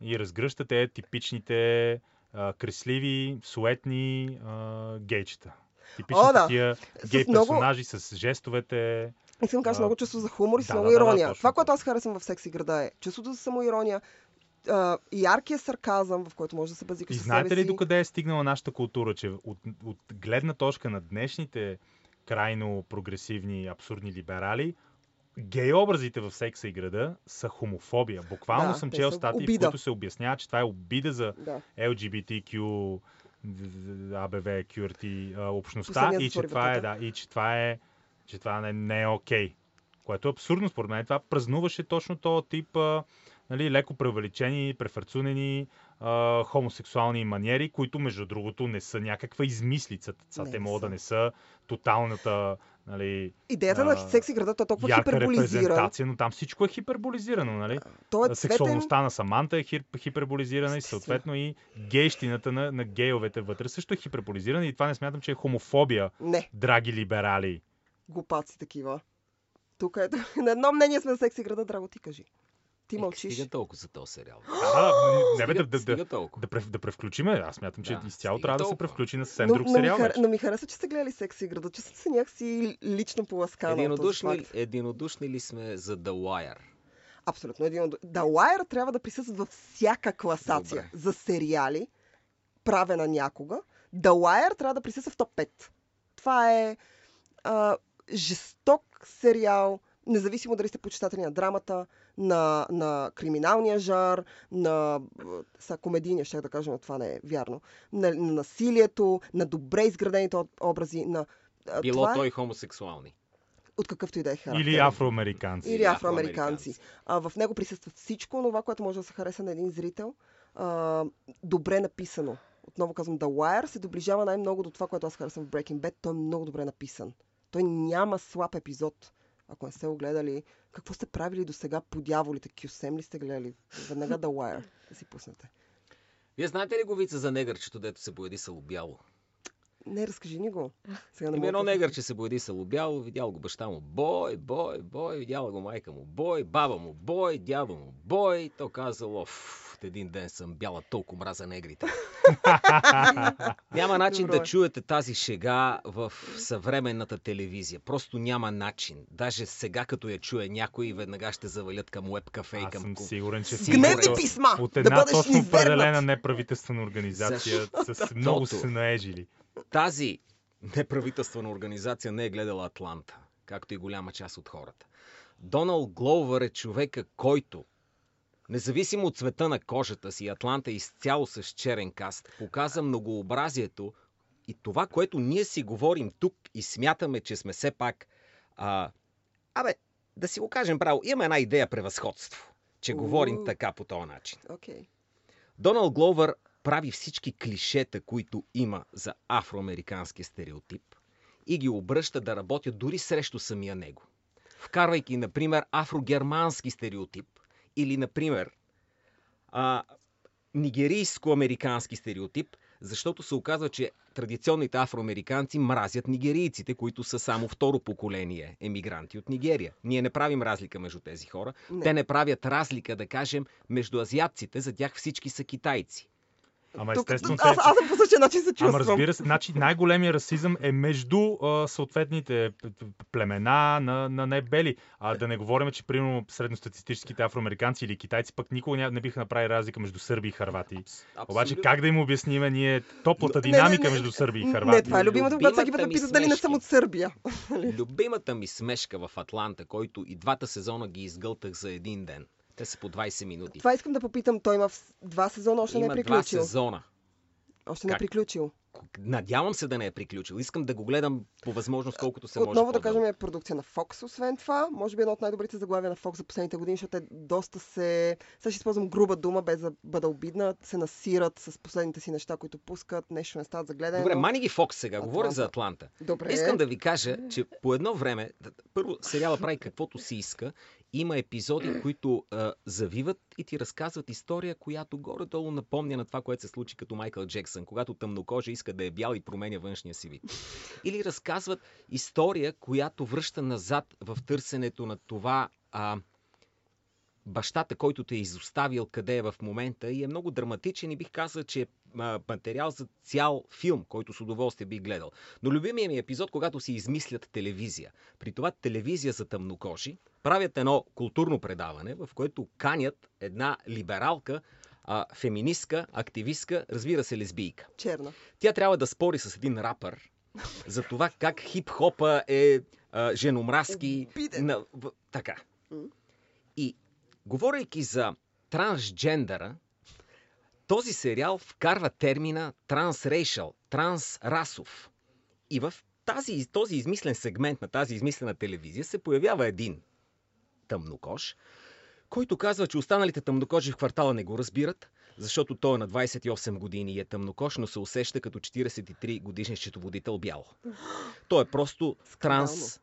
и разгръща те типичните а, кресливи, суетни а, гейчета. Типични О, да. такива С гей много- персонажи с жестовете. искам да кажа А, много чувство за хумор и с да, много да, да, да, ирония. точно Това, което аз харесвам в Секси града е чувството за самоирония, а, яркия сарказъм, в който може да се базикаш И знаете ли си. докъде е стигнала нашата култура, че от, от гледна точка на днешните крайно прогресивни, абсурдни либерали, гей образите в секса и града са хомофобия. Буквално Да, съм чел статии, в обида. които се обяснява, че това е обида за Да. LGBTQ, АБВ, QRT общността Последният и че това е, да, и че това е, че това не, не е окей. Което е абсурдно според мен. Това празнуваше точно този тип а, нали, леко преувеличени, преферцунени а, хомосексуални маниери, които между другото не са някаква измислица. Са, Не, те могат да не са тоталната нали, Идеята а, на Секси града той е толкова ярка хиперболизиран. репрезентация, но там всичко е хиперболизирано. Нали? Той е цветен. Сексуалността на Саманта е хир, хиперболизирана и съответно и гейщината на, на гейовете вътре също е хиперболизирана и това не смятам, че е хомофобия, Не, драги либерали. глупаци такива. Тук е... На едно мнение сме за Секси града, драго ти кажи. Ти Е, мълчиш. Стига толкова за този сериал. А, не бе да, да, да, толкова. да, да превключиме. Аз смятам, че Да, изцяло трябва да се толкова. превключи на съвсем Но, друг но, ми сериал. хар... вече. но ми харесва, че сте гледали Секси града. Чувствам се някакси лично поласкана. Единодушни, единодушни ли сме за The Wire? Абсолютно един. от- The Wire трябва да присъстват във всяка класация Добре. за сериали, правена някога. The Wire трябва да присъства в топ 5. Това е а, жесток сериал, независимо дали сте почитатели на драмата, на, на криминалния жар, на а, са комедийния, ще да кажа, но това не е вярно, на, на насилието, на добре изградените об- образи, на а, Било това е той хомосексуални. от какъвто и да е характер. Или афроамериканци. Или афроамериканци. А, в него присъства всичко това, което може да се хареса на един зрител. а, добре написано. Отново казвам, The Wire се доближава най-много до това, което аз харесвам в Breaking Bad. Той е много добре написан. Той няма слаб епизод. Ако не сте го гледали, какво сте правили до сега по дяволите? Кюсем ли сте гледали? Веднага The Wire да си пуснете. Вие знаете ли го вица за негърчето, дето се пояди салобяло? Не, разкажи ни го. Сега не мога едно да- негърче се пояди салобяло, видял го баща му, бой, бой, бой, видяла го майка му, бой, баба му, бой, дядо му, бой. То казало, един ден съм бяла, толкова мраза негрите. Няма начин Добро да чуете тази шега в съвременната телевизия. Просто няма начин. Даже сега, като я чуе някой, веднага ще завалят към веб кафе и Аз към... съм ку- сигурен, че гневни писма! от да една бъдеш точно низвергнат! определена неправителствена организация с много се наежили. Тази неправителствена организация не е гледала Атланта, както и голяма част от хората. Доналд Глоувър е човека, който, независимо от цвета на кожата си, Атланта е изцяло с черен каст, показа многообразието и това, което ние си говорим тук и смятаме, че сме все пак... А, абе, да си го кажем право, имаме една идея превъзходство, че говорим Уу. така по този начин. Окей. Доналд Гловър прави всички клишета, които има за афроамериканския стереотип и ги обръща да работят дори срещу самия него. Вкарвайки, например, афрогермански стереотип или, например, а, нигерийско-американски стереотип, защото се оказва, че традиционните афроамериканци мразят нигерийците, които са само второ поколение емигранти от Нигерия. Ние не правим разлика между тези хора. Не. Те не правят разлика, да кажем, между азиатците. За тях всички са китайци. Ама Тук, естествено, аз, те- аз съм по същия начин се чувствам. Ама разбира се, значи най-големия расизъм е между а, съответните племена на, на небели. А да не говорим, че примерно средностатистическите афроамериканци или китайци пък никога ня- не биха направили разлика между сърби и харвати. Обаче как да им обясниме ние топлата Не, не, динамика не, между сърби и Не, харвати? това е любимата, когато всеки път питат дали не съм от Сърбия. Любимата ми смешка в Атланта, който и двата сезона ги изгълтах за един ден. Те са по 20 минути. Това искам да попитам. Той има два сезона, още не е Има два приключил. сезона. Още не е Как? приключил. Надявам се да не е приключил. Искам да го гледам по възможност колкото се може. Отново да по-дълго. кажем е продукция на Fox, освен това. Може би едно от най-добрите заглавия на Fox за последните години, защото те доста се... Сега ще използвам груба дума, без да бъда обидна. Се насират с последните си неща, които пускат. Нещо не стават за гледане. Добре, мани ги Фокс сега. Говоря Атланта. за Атланта. Добре. Искам да ви кажа, че по едно време, първо сериала прави каквото си иска. Има епизоди, които а, завиват и ти разказват история, която горе-долу напомня на това, което се случи като Майкъл Джексън, когато тъмнокожа иска да е бял и променя външния си вид. Или разказват история, която връща назад в търсенето на това а, бащата, който те е изоставил къде е в момента и е много драматичен и бих казал, че е материал за цял филм, който с удоволствие би гледал. Но любимият ми епизод, когато си измислят телевизия. При това телевизия за тъмнокожи, правят едно културно предаване, в което канят една либералка, а, феминистка, активистка, разбира се, лесбийка. Черна. Тя трябва да спори с един рапър за това как хип-хопа е а, женомразки. На, в, така. И говорейки за трансджендъра, този сериал вкарва термина трансрейшъл, трансрасов. И в тази, този измислен сегмент на тази измислена телевизия се появява един тъмнокож, който казва, че останалите тъмнокожи в квартала не го разбират, защото той е на 28 години и е тъмнокож, но се усеща като 43 годишен счетоводител бял. Той е просто транс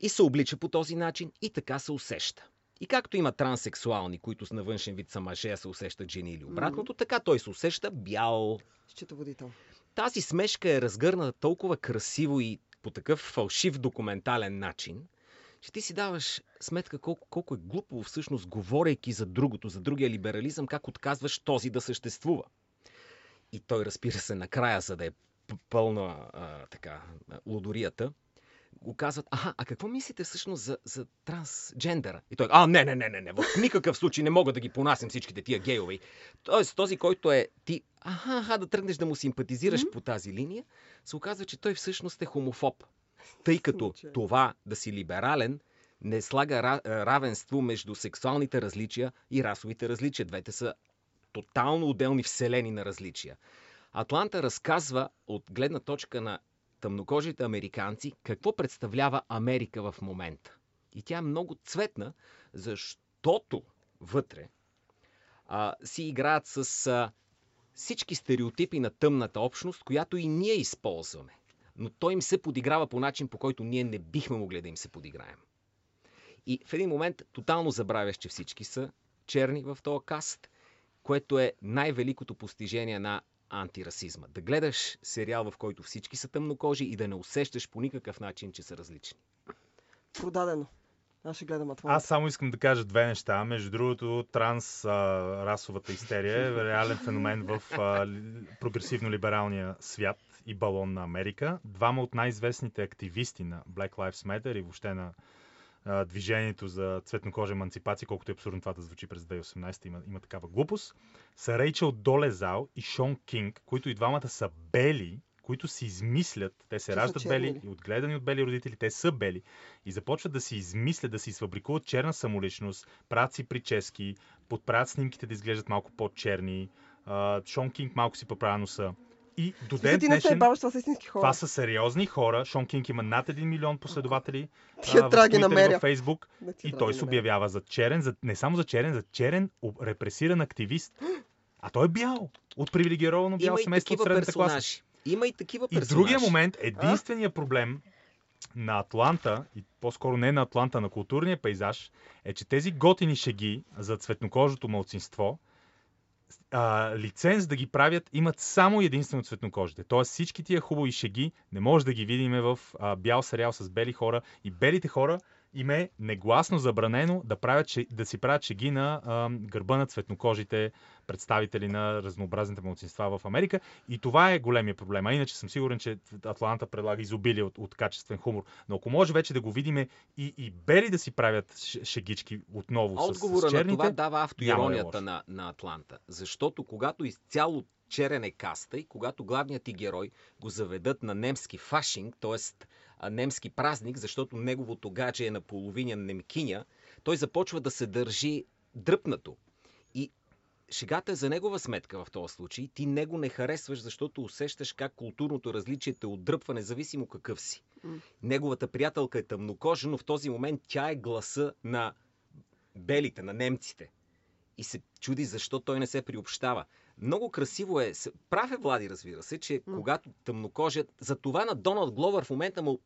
и се облича по този начин и така се усеща. И както има транссексуални, които с на външен вид са мъже, а се усещат жени или обратното, така той се усеща бял. Счетоводител. Тази смешка е разгърната толкова красиво и по такъв фалшив документален начин, че ти си даваш сметка колко, колко е глупо всъщност, говорейки за другото, за другия либерализъм, как отказваш този да съществува. И той, разбира се, накрая, за да е пълна а, така, а, лудорията, го казват, аха, а какво мислите всъщност за, за трансджендера? И той, а, не, не, не, не, не, в никакъв случай не мога да ги понасям всичките тия гейове. Тоест, този, който е ти, аха, аха, да тръгнеш да му симпатизираш Мгм. по тази линия, се оказва, че той всъщност е хомофоб. Тъй като това да си либерален не слага а, равенство между сексуалните различия и расовите различия. Двете са тотално отделни вселени на различия. Атланта разказва от гледна точка на тъмнокожите американци какво представлява Америка в момента. И тя е много цветна, защото вътре а, си играят с а, всички стереотипи на тъмната общност, която и ние използваме. Но той им се подиграва по начин, по който ние не бихме могли да им се подиграем. И в един момент тотално забравяш, че всички са черни в този каст, което е най-великото постижение на антирасизма. Да гледаш сериал, в който всички са тъмнокожи и да не усещаш по никакъв начин, че са различни. Продадено. Аз ще гледам Атланта. Аз само искам да кажа две неща. Между другото, транс а, расовата истерия е реален феномен в а, ли- прогресивно-либералния свят и балон на Америка. Двама от най-известните активисти на Black Lives Matter и въобще на а, движението за цветнокожа емансипация, колкото е абсурдно това да звучи през 2018, има, има такава глупост, са Рейчел Долезал и Шон Кинг, които и двамата са бели, които си измислят, те се са раждат бели ли? и отгледани от бели родители, те са бели и започват да си измислят, да си изфабрикуват черна самоличност, правят си прически, подправят снимките да изглеждат малко по-черни. А, Шон Кинг малко си поправя носа. И до ден ти не се днешен, баваш, това са истински хора. това са сериозни хора. Шон Кинг има над 1 милион последователи Тия а, в трябва да ги Twitter и намеря. във Фейсбук. Да И той се обявява за черен, за, не само за черен, за черен репресиран активист. А той е бял. От привилегировано и семейство от средната класа. Има и такива И персонажи. другия момент, единствения проблем на Атланта, и по-скоро не на Атланта, на културния пейзаж, е, че тези готини шеги за цветнокожото мълцинство, а, лиценз да ги правят имат само единствено цветнокожите. Тоест всички тия хубави шеги не може да ги видим в а, бял сериал с бели хора. И белите хора им е негласно забранено да, правят, да си правят шеги на а, гърба на цветнокожите представители на разнообразните младсинства в Америка. И това е големия проблем. А иначе съм сигурен, че Атланта предлага изобилие от, от качествен хумор. Но ако може вече да го видим и, и бели да си правят шегички отново с, Отговора с на черните, това дава няма да е автоиронията на, на Атланта. Защото когато изцяло черен е каста и когато главният ти герой го заведат на немски фашинг, т.е. немски празник, защото неговото гадже е наполовина немкиня, той започва да се държи дръпнато. И шегата е за негова сметка в този случай. Ти него не харесваш, защото усещаш как културното различие те отдръпва, независимо какъв си. Неговата приятелка е тъмнокожа, но в този момент тя е гласа на белите, на немците. И се чуди защо той не се приобщава. Много красиво е. Прав е Влади, разбира се, че М. когато тъмнокожият... За това на Доналд Гловър в момента му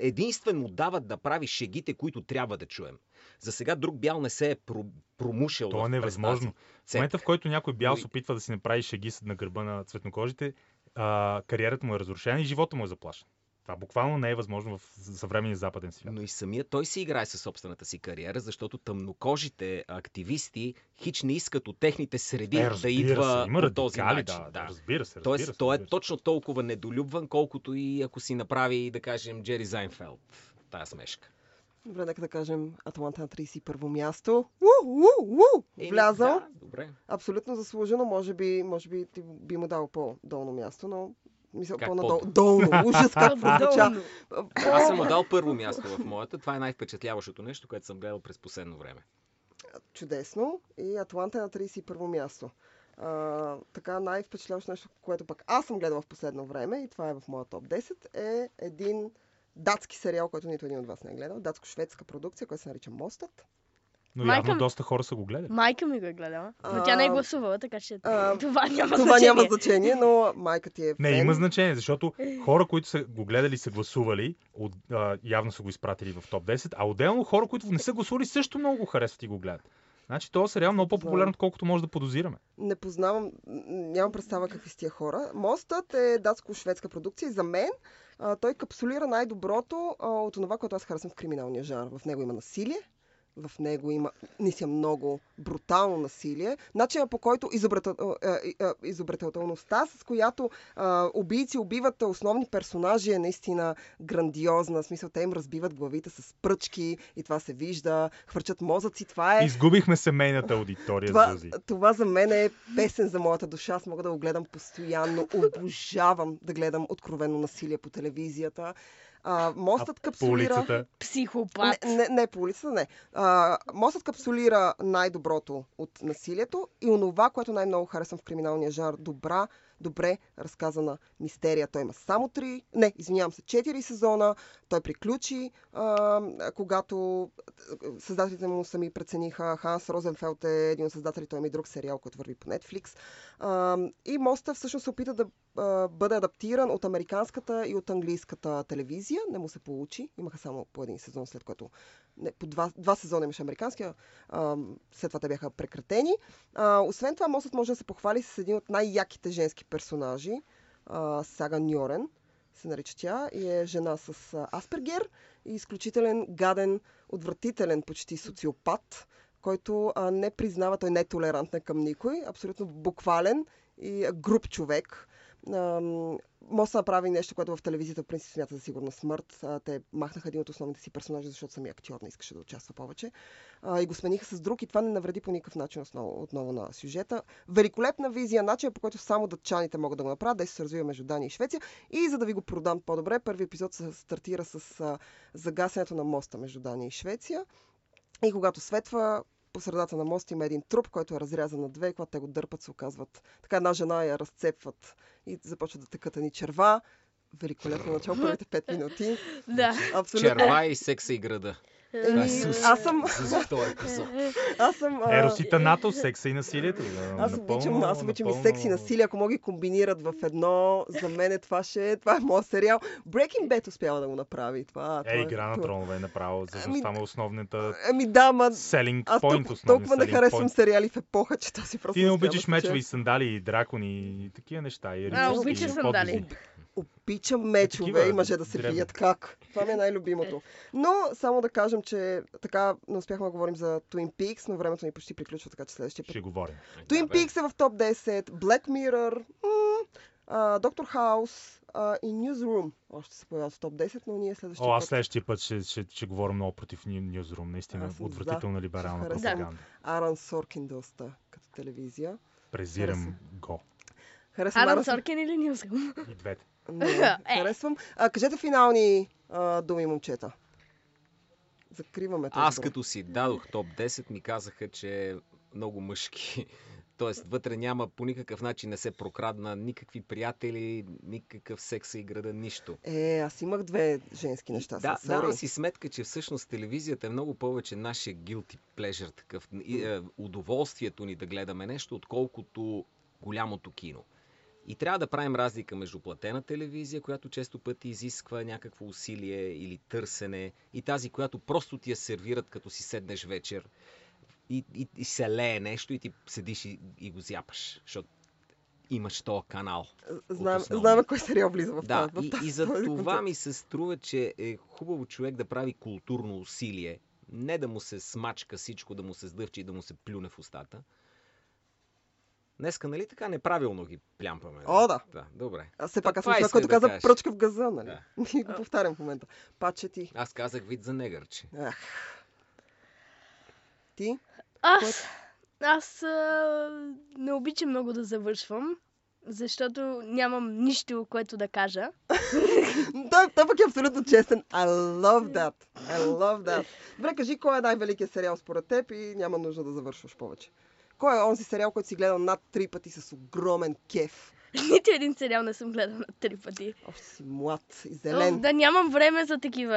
единствено му дават да прави шегите, които трябва да чуем. За сега друг бял не се е про, промушил. То е невъзможно. В момента, в който някой бял Но се опитва да си направи шеги на гърба на цветнокожите, а, кариерата му е разрушена и живота му е заплашен. Това буквално не е възможно в съвременния западен свят. Но и самия той си играе със собствената си кариера, защото тъмнокожите активисти хич не искат от техните среди Е, да идва се, има по този начин. да, да, разбира се. Разбира Тоест, се, той е точно толкова недолюбван, колкото и ако си направи, да кажем, Джери Зайнфелд. Тая смешка. Добре, нека да кажем Атланта на 31 място. У, у, у! Еми, Влязъл. Да, добре. Абсолютно заслужено. Може би, може би ти би му дал по-долно място, но мисля Как по-надолу. по-долу? Долно. Ужас как прозвуча. Аз съм му дал първо място в моята. Това е най-впечатляващото нещо, което съм гледал през последно време. Чудесно. И Атланта е на 31 място. А, така най-впечатляващо нещо, което пък аз съм гледала в последно време и това е в моя топ 10, е един датски сериал, който нито един от вас не е гледал. Датско-шведска продукция, който се нарича Мостът. Но Майка явно ми- доста хора са го гледали. Майка ми го е гледала, но тя не е гласувала, така че а, това няма Това значение. няма значение, но майка ти е Не, има значение, защото хора, които са го гледали, са гласували, от, а, явно са го изпратили в топ 10, а отделно хора, които не са гласували, също много го харесват и го гледат. Значи този сериал е много по-популярен, отколкото може да подозираме. Не познавам, нямам представа какви са тия хора. Мостът е датско-шведска продукция и за мен а, той капсулира най-доброто а, от това, което аз харесвам в криминалния жанр. В него има насилие, в него има наистина много брутално насилие. Начинът по който а, изобретателността, с която а, убийци убиват основни персонажи е наистина грандиозна. В смисъл, те им разбиват главите с пръчки и това се вижда. Хвърчат мозъци. Това е... Изгубихме семейната аудитория, Това, Зузи. това за мен е песен за моята душа. Аз мога да го гледам постоянно. Обожавам да гледам откровено насилие по телевизията. А, мостът А по капсулира... улицата. Психопат. Не, не, не по улицата, не. А, мостът капсулира най-доброто от насилието и онова, което най-много харесвам в криминалния жанр. Добра добре разказана мистерия. Той има само три, не, извинявам се, четири сезона. Той приключи, а, когато създателите му сами прецениха. Ханс Розенфелд е един от създателите, той има и друг сериал, който върви по Netflix. А, и моста всъщност се опита да а, бъде адаптиран от американската и от английската телевизия. Не му се получи. Имаха само по един сезон, след което не, по два, два сезона имаше американския, а, след това те бяха прекратени. А, освен това, мостът може да се похвали с един от най-яките женски персонажи, а, Сага Ньорен се нарича тя и е жена с а, Аспергер и изключителен гаден, отвратителен почти социопат, който а, не признава, той не е толерантен към никой, абсолютно буквален и груб човек. Ам, Мост направи нещо, което в телевизията в принцип смята за сигурна смърт. Те махнаха един от основните си персонажи, защото самия актьор не искаше да участва повече. И го смениха с друг и това не навреди по никакъв начин отново, отново на сюжета. Великолепна визия, начин по който само датчаните могат да го направят, да се развива между Дания и Швеция. И за да ви го продам по-добре, първи епизод се стартира с загасянето на моста между Дания и Швеция. И когато светва, по средата на мост има един труп, който е разрязан на две, и когато те го дърпат, се оказват. Така една жена я разцепват и започват да текат ни черва. Великолепно начало, първите пет минути. Да. Абсолютно. Черва и секса и града. Еми, е аз съм, За аз съм, а, Еросита НАТО, секса и насилието. Аз обичам, аз обичам и секс и насилие, ако мога ги комбинират в едно, за мен е това ще е, това е моят сериал. Breaking Bad успява да го направи. Това, Е, това игра на тронове е направо. Всъщност Ами, там е основната Ами да, ма selling аз point. основният толкова не харесвам сериали в епоха, че този просто Ти не обичаш мечове и сандали и дракони и такива неща. И А, обичаш сандали. Обичам мечове такива и мъже да се дребни. бият. Как? Това ми е най-любимото. Но само да кажем, че така не успяхме да говорим за Twin Peaks, но времето ни почти приключва, така че следващия път. Ще говорим. Twin Да. Peaks е в топ 10, Black Mirror, Доктор Хаус и Newsroom. Още се появяват в топ 10, но ние следващия О, аз път следващия път ще, ще, ще говоря много против Newsroom. Наистина, Аз съм отвратителна либерална Ще харесам. пропаганда. Аран Соркин доста като телевизия. Презирам го. Харесвам Аран Соркин или Нюсъм? И двете. Не, Е. харесвам. А, кажете финални а, думи, момчета. Закриваме този Аз като си дадох топ 10, ми казаха, че е много мъжки. Тоест, вътре няма по никакъв начин не се прокрадна никакви приятели, никакъв секса и града, нищо. Е, аз имах две женски неща. Да, давам sorry. си сметка, че всъщност телевизията е много повече нашия guilty pleasure, такъв и, е, удоволствието ни да гледаме нещо, отколкото голямото кино. И трябва да правим разлика между платена телевизия, която често пъти изисква някакво усилие или търсене, и тази, която просто ти я сервират, като си седнеш вечер и, и, и се лее нещо и ти седиш и, и го зяпаш, защото имаш този канал. Основния. знаем кой сериал влиза в Да, тази. и, тази- и за това ми се струва, че е хубаво човек да прави културно усилие. Не да му се смачка всичко, да му се сдъвчи и да му се плюне в устата. Днеска, нали така неправилно ги плямпаме? О, да. Да, добре. Аз все пак аз съм това човек, исках който да каза кажа. пръчка в газа, нали? Да. И го повтарям в момента. Паче ти. Аз казах вид за негърче. Ах. Ти? Аз, аз а, не обичам много да завършвам, защото нямам нищо, което да кажа. Той, той пък е абсолютно честен. I love that. I love that. Добре, кажи кой е най-великият сериал според теб и няма нужда да завършваш повече. Кой е онзи сериал, който си гледал над три пъти с огромен кеф? Нито един сериал не съм гледала на три пъти. Още си млад и О, зелен. Да нямам време за такива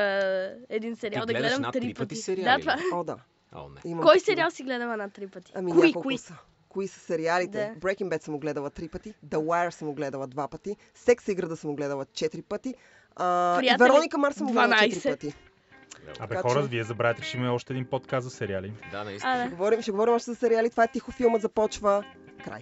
един сериал Ти да гледам над три пъти пъти. сериали Да, това. О, да. О, не. Имам Кой такива. сериал си гледала на три пъти? Ами кои, кои? са. Кои са сериалите? Да. Breaking Bad съм го гледала три пъти, The Wire съм го гледала два пъти, Секс и града съм го гледала четири пъти, а, и Приятели, Вероника Марс съм го гледала 12. четири пъти. Абе, Така хора, че- вие забравяте, че ще има още един подкаст за сериали. Да, наистина. А, Ще говорим, ще говорим още за сериали. Това е тихо филмът започва. Край.